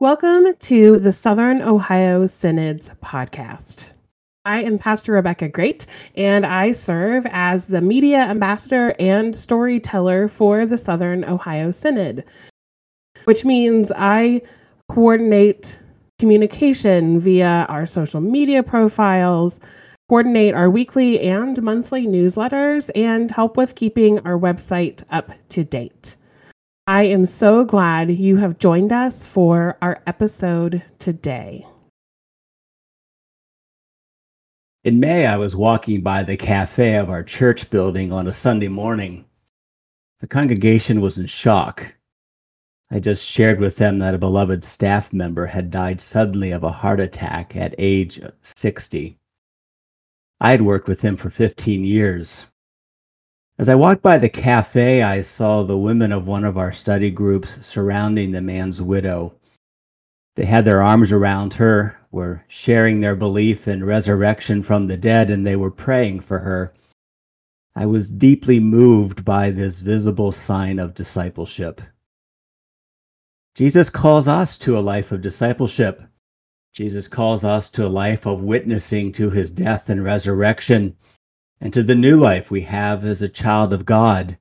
Welcome to the Southern Ohio Synods podcast. I am Pastor Rebecca Great, and I serve as the media ambassador and storyteller for the Southern Ohio Synod, which means I coordinate communication via our social media profiles, coordinate our weekly and monthly newsletters, and help with keeping our website up to date. I am so glad you have joined us for our episode today. In May, I was walking by the cafe of our church building on a Sunday morning. The congregation was in shock. I just shared with them that a beloved staff member had died suddenly of a heart attack at age 60. I had worked with him for 15 years. As I walked by the cafe, I saw the women of one of our study groups surrounding the man's widow. They had their arms around her, were sharing their belief in resurrection from the dead, and they were praying for her. I was deeply moved by this visible sign of discipleship. Jesus calls us to a life of discipleship. Jesus calls us to a life of witnessing to his death and resurrection and to the new life we have as a child of God.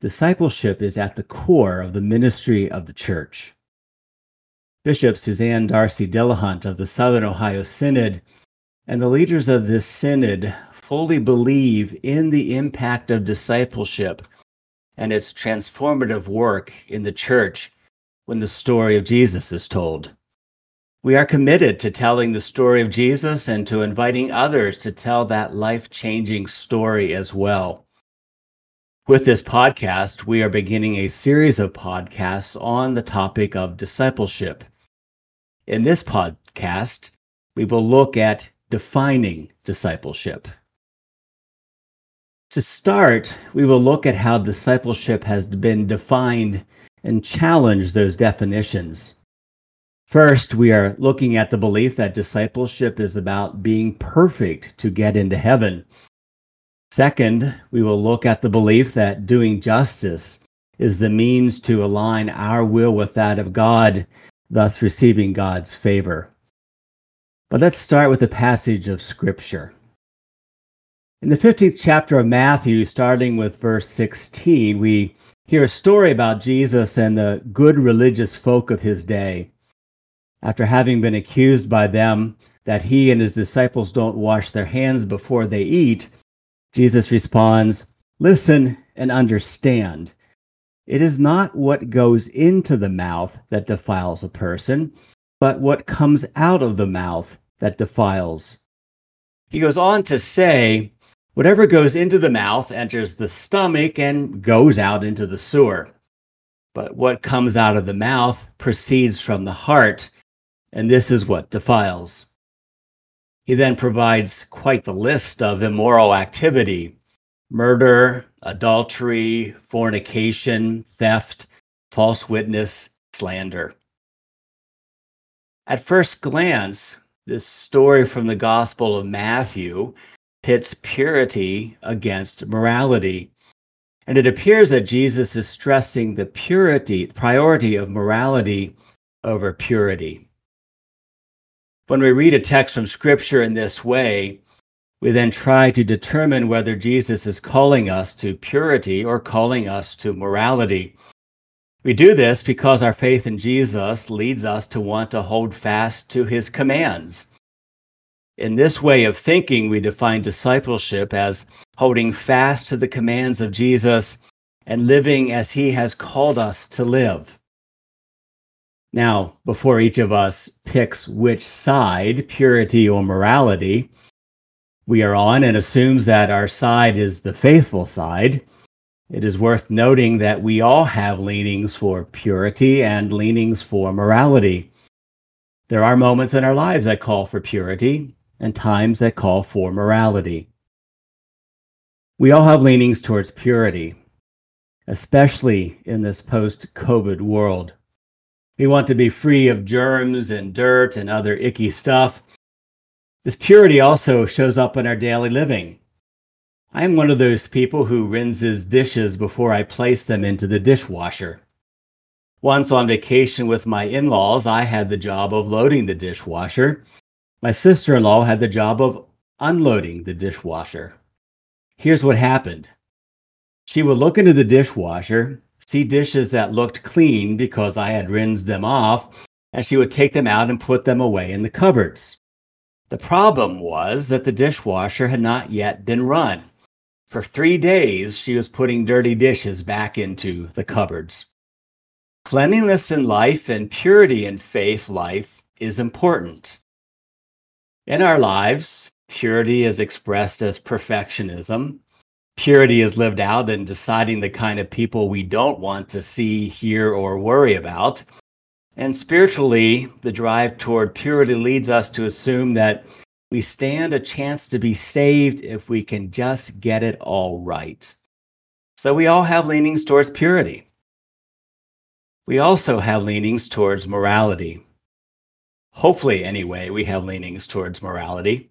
Discipleship is at the core of the ministry of the church. Bishop Suzanne Darcy Dillahunt of the Southern Ohio Synod and the leaders of this synod fully believe in the impact of discipleship and its transformative work in the church when the story of Jesus is told. We are committed to telling the story of Jesus and to inviting others to tell that life changing story as well. With this podcast, we are beginning a series of podcasts on the topic of discipleship. In this podcast, we will look at defining discipleship. To start, we will look at how discipleship has been defined and challenge those definitions. First, we are looking at the belief that discipleship is about being perfect to get into heaven. Second, we will look at the belief that doing justice is the means to align our will with that of God, thus receiving God's favor. But let's start with a passage of Scripture. In the 15th chapter of Matthew, starting with verse 16, we hear a story about Jesus and the good religious folk of his day after having been accused by them that he and his disciples don't wash their hands before they eat, Jesus responds, Listen and understand. It is not what goes into the mouth that defiles a person, but what comes out of the mouth that defiles. He goes on to say, Whatever goes into the mouth enters the stomach and goes out into the sewer. But what comes out of the mouth proceeds from the heart, and this is what defiles. He then provides quite the list of immoral activity murder, adultery, fornication, theft, false witness, slander. At first glance, this story from the Gospel of Matthew pits purity against morality. And it appears that Jesus is stressing the purity, priority of morality over purity. When we read a text from Scripture in this way, we then try to determine whether Jesus is calling us to purity or calling us to morality. We do this because our faith in Jesus leads us to want to hold fast to his commands. In this way of thinking, we define discipleship as holding fast to the commands of Jesus and living as he has called us to live. Now, before each of us picks which side, purity or morality, we are on and assumes that our side is the faithful side, it is worth noting that we all have leanings for purity and leanings for morality. There are moments in our lives that call for purity and times that call for morality. We all have leanings towards purity, especially in this post COVID world. We want to be free of germs and dirt and other icky stuff. This purity also shows up in our daily living. I am one of those people who rinses dishes before I place them into the dishwasher. Once on vacation with my in laws, I had the job of loading the dishwasher. My sister in law had the job of unloading the dishwasher. Here's what happened she would look into the dishwasher, see dishes that looked clean because I had rinsed them off, and she would take them out and put them away in the cupboards. The problem was that the dishwasher had not yet been run. For three days, she was putting dirty dishes back into the cupboards. Cleanliness in life and purity in faith life is important. In our lives, purity is expressed as perfectionism. Purity is lived out in deciding the kind of people we don't want to see, hear, or worry about. And spiritually, the drive toward purity leads us to assume that we stand a chance to be saved if we can just get it all right. So we all have leanings towards purity. We also have leanings towards morality. Hopefully, anyway, we have leanings towards morality.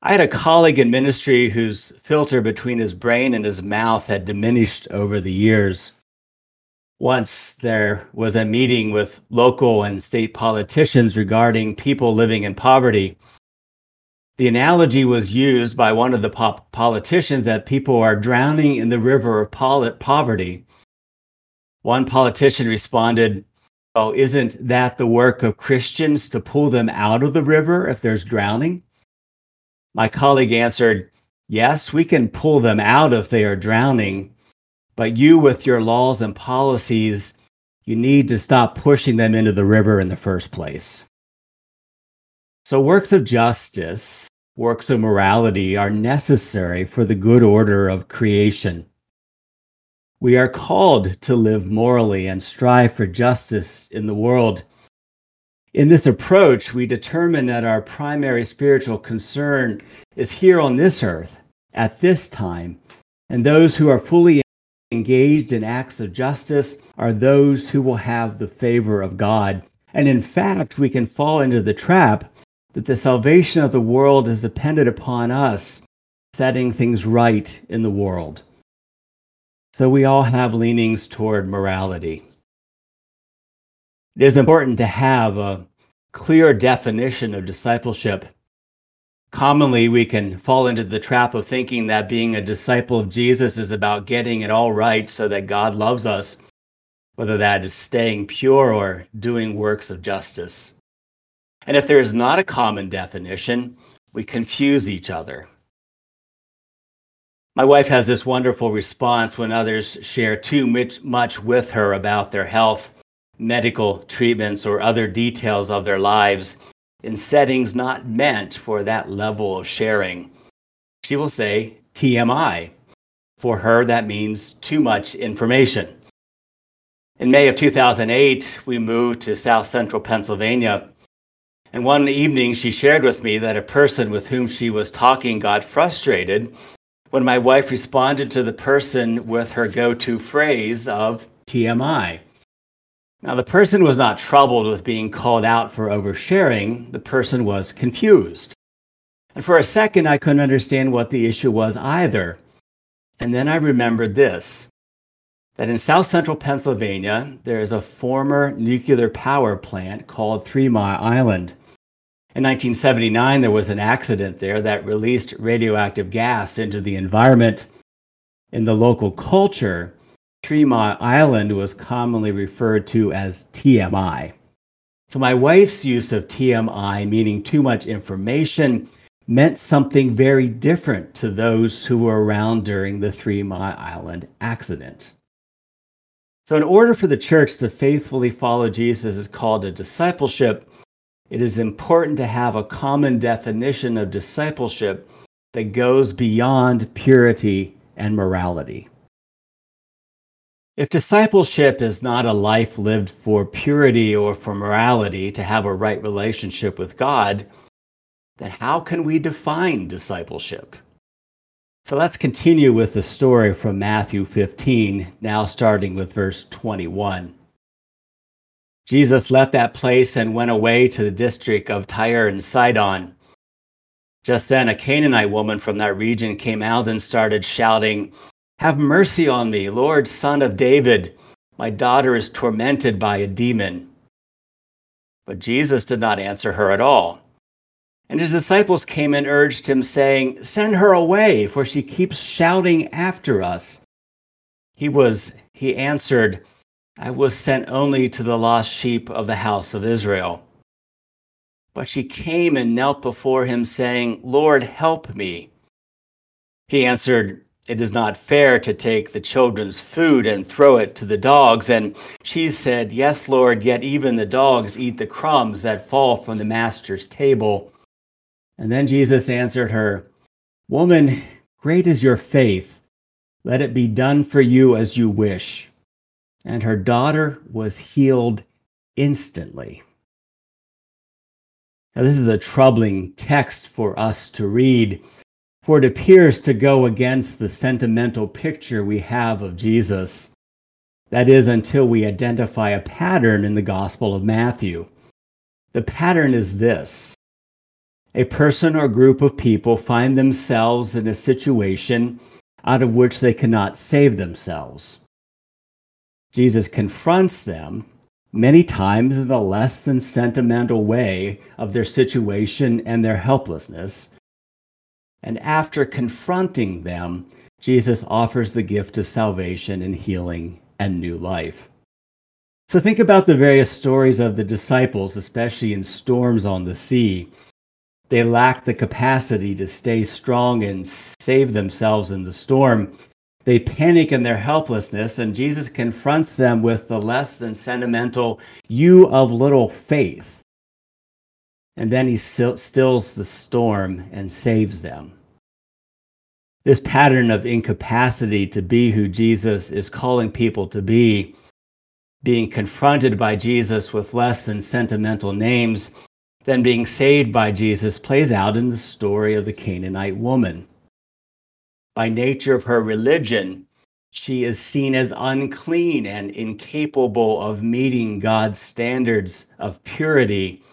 I had a colleague in ministry whose filter between his brain and his mouth had diminished over the years. Once there was a meeting with local and state politicians regarding people living in poverty. The analogy was used by one of the politicians that people are drowning in the river of poverty. One politician responded, Oh, isn't that the work of Christians to pull them out of the river if there's drowning? My colleague answered, Yes, we can pull them out if they are drowning, but you, with your laws and policies, you need to stop pushing them into the river in the first place. So, works of justice, works of morality are necessary for the good order of creation. We are called to live morally and strive for justice in the world. In this approach, we determine that our primary spiritual concern is here on this earth at this time, and those who are fully engaged in acts of justice are those who will have the favor of God. And in fact, we can fall into the trap that the salvation of the world is dependent upon us setting things right in the world. So we all have leanings toward morality. It is important to have a clear definition of discipleship Commonly, we can fall into the trap of thinking that being a disciple of Jesus is about getting it all right so that God loves us, whether that is staying pure or doing works of justice. And if there is not a common definition, we confuse each other. My wife has this wonderful response when others share too much with her about their health, medical treatments, or other details of their lives in settings not meant for that level of sharing. She will say TMI. For her, that means too much information. In May of 2008, we moved to South Central Pennsylvania. And one evening, she shared with me that a person with whom she was talking got frustrated when my wife responded to the person with her go to phrase of TMI. Now, the person was not troubled with being called out for oversharing, the person was confused. And for a second, I couldn't understand what the issue was either. And then I remembered this that in south central Pennsylvania, there is a former nuclear power plant called Three Mile Island. In 1979, there was an accident there that released radioactive gas into the environment. In the local culture, Mile Island was commonly referred to as TMI. So my wife's use of TMI, meaning too much information, meant something very different to those who were around during the Three Mile Island accident. So, in order for the church to faithfully follow Jesus' call to discipleship, it is important to have a common definition of discipleship that goes beyond purity and morality. If discipleship is not a life lived for purity or for morality to have a right relationship with God, then how can we define discipleship? So let's continue with the story from Matthew 15, now starting with verse 21. Jesus left that place and went away to the district of Tyre and Sidon. Just then, a Canaanite woman from that region came out and started shouting, have mercy on me, Lord, son of David. My daughter is tormented by a demon. But Jesus did not answer her at all. And his disciples came and urged him, saying, Send her away, for she keeps shouting after us. He was, he answered, I was sent only to the lost sheep of the house of Israel. But she came and knelt before him, saying, Lord, help me. He answered, It is not fair to take the children's food and throw it to the dogs. And she said, Yes, Lord, yet even the dogs eat the crumbs that fall from the master's table. And then Jesus answered her, Woman, great is your faith. Let it be done for you as you wish. And her daughter was healed instantly. Now, this is a troubling text for us to read, for it appears to go against the sentimental picture we have of Jesus. That is, until we identify a pattern in the Gospel of Matthew. The pattern is this a person or group of people find themselves in a situation out of which they cannot save themselves. Jesus confronts them many times in the less than sentimental way of their situation and their helplessness. And after confronting them, Jesus offers the gift of salvation and healing and new life. So think about the various stories of the disciples, especially in storms on the sea they lack the capacity to stay strong and save themselves in the storm. They panic in their helplessness, and Jesus confronts them with the less than sentimental, you of little faith. And then he stills the storm and saves them. This pattern of incapacity to be who Jesus is calling people to be, being confronted by Jesus with less than sentimental names, then being saved by Jesus plays out in the story of the Canaanite woman. By nature of her religion, she is seen as unclean and incapable of meeting God's standards of purity,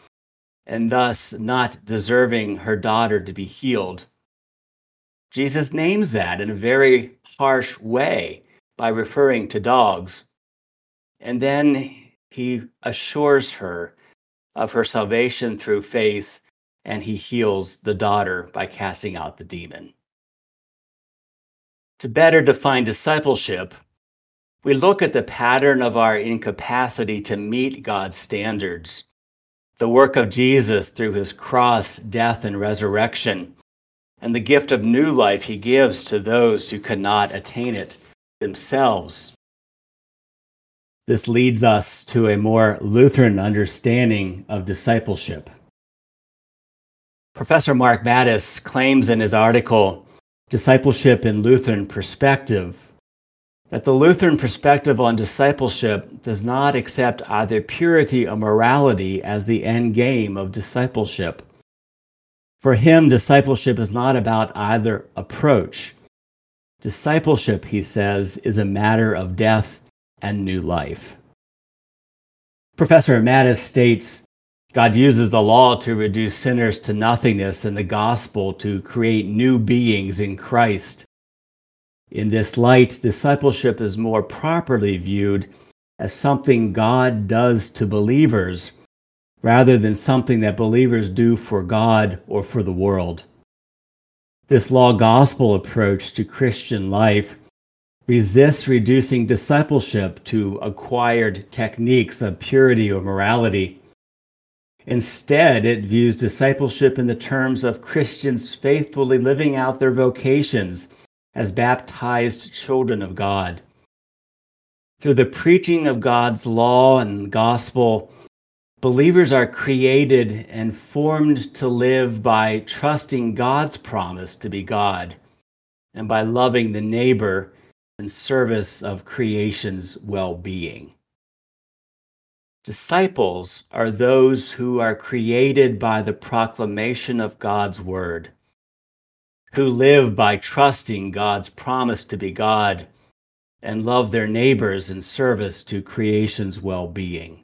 and thus not deserving her daughter to be healed. Jesus names that in a very harsh way by referring to dogs. And then he assures her of her salvation through faith, and he heals the daughter by casting out the demon. To better define discipleship, we look at the pattern of our incapacity to meet God's standards, the work of Jesus through his cross, death, and resurrection, and the gift of new life he gives to those who cannot attain it themselves. This leads us to a more Lutheran understanding of discipleship. Professor Mark Mattes claims in his article, Discipleship in Lutheran Perspective, that the Lutheran perspective on discipleship does not accept either purity or morality as the end game of discipleship. For him, discipleship is not about either approach. Discipleship, he says, is a matter of death and new life. Professor Mattes states God uses the law to reduce sinners to nothingness and the gospel to create new beings in Christ. In this light, discipleship is more properly viewed as something God does to believers rather than something that believers do for God or for the world. This law gospel approach to Christian life resists reducing discipleship to acquired techniques of purity or morality. Instead, it views discipleship in the terms of Christians faithfully living out their vocations as baptized children of God. Through the preaching of God's law and gospel, believers are created and formed to live by trusting God's promise to be God and by loving the neighbor in service of creation's well being. Disciples are those who are created by the proclamation of God's word, who live by trusting God's promise to be God and love their neighbors in service to creation's well being.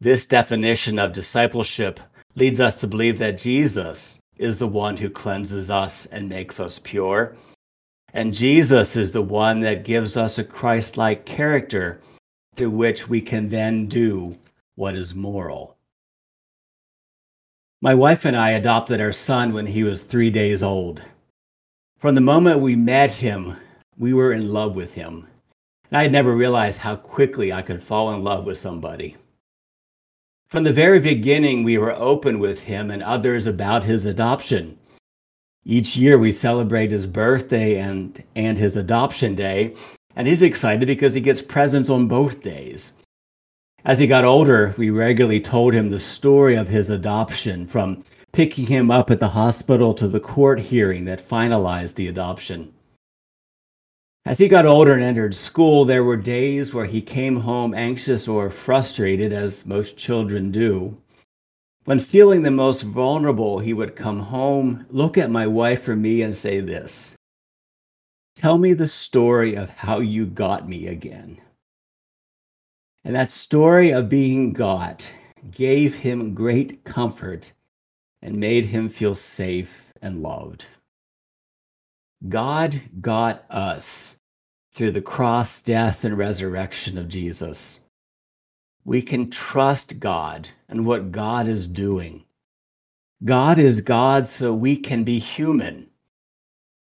This definition of discipleship leads us to believe that Jesus is the one who cleanses us and makes us pure And Jesus is the one that gives us a Christ like character through which we can then do what is moral. My wife and I adopted our son when he was three days old. From the moment we met him, we were in love with him. And I had never realized how quickly I could fall in love with somebody. From the very beginning, we were open with him and others about his adoption. Each year, we celebrate his birthday and, and his adoption day, and he's excited because he gets presents on both days. As he got older, we regularly told him the story of his adoption, from picking him up at the hospital to the court hearing that finalized the adoption. As he got older and entered school, there were days where he came home anxious or frustrated, as most children do. When feeling the most vulnerable, he would come home, look at my wife or me, and say this Tell me the story of how you got me again. And that story of being got gave him great comfort and made him feel safe and loved. God got us through the cross, death, and resurrection of Jesus. We can trust God and what God is doing. God is God, so we can be human.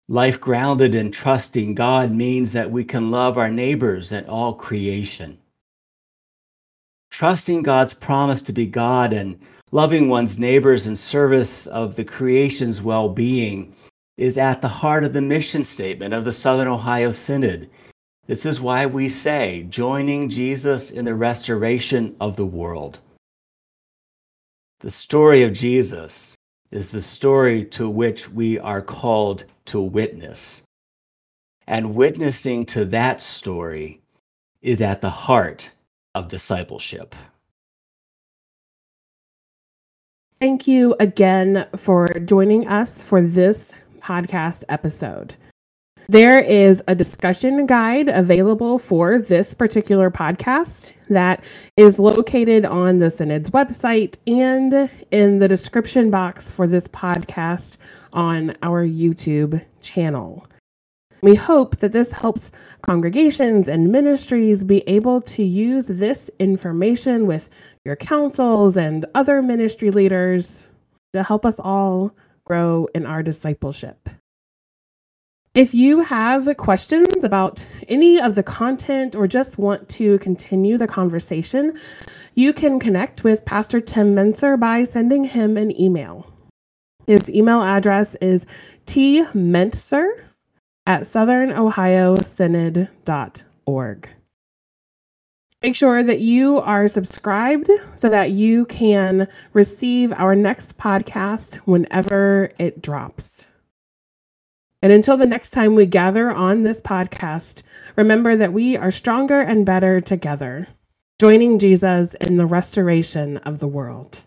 Life grounded in trusting God means that we can love our neighbors and all creation. Trusting God's promise to be God and loving one's neighbors in service of the creation's well being is at the heart of the mission statement of the Southern Ohio Synod. This is why we say, joining Jesus in the restoration of the world. The story of Jesus is the story to which we are called to witness. And witnessing to that story is at the heart of discipleship. Thank you again for joining us for this podcast episode. There is a discussion guide available for this particular podcast that is located on the Synod's website and in the description box for this podcast on our YouTube channel. We hope that this helps congregations and ministries be able to use this information with your councils and other ministry leaders to help us all grow in our discipleship. If you have questions about any of the content or just want to continue the conversation, you can connect with Pastor Tim Mentzer by sending him an email. His email address is tmentzer at southernohiosynod.org. Make sure that you are subscribed so that you can receive our next podcast whenever it drops. And until the next time we gather on this podcast, remember that we are stronger and better together, joining Jesus in the restoration of the world.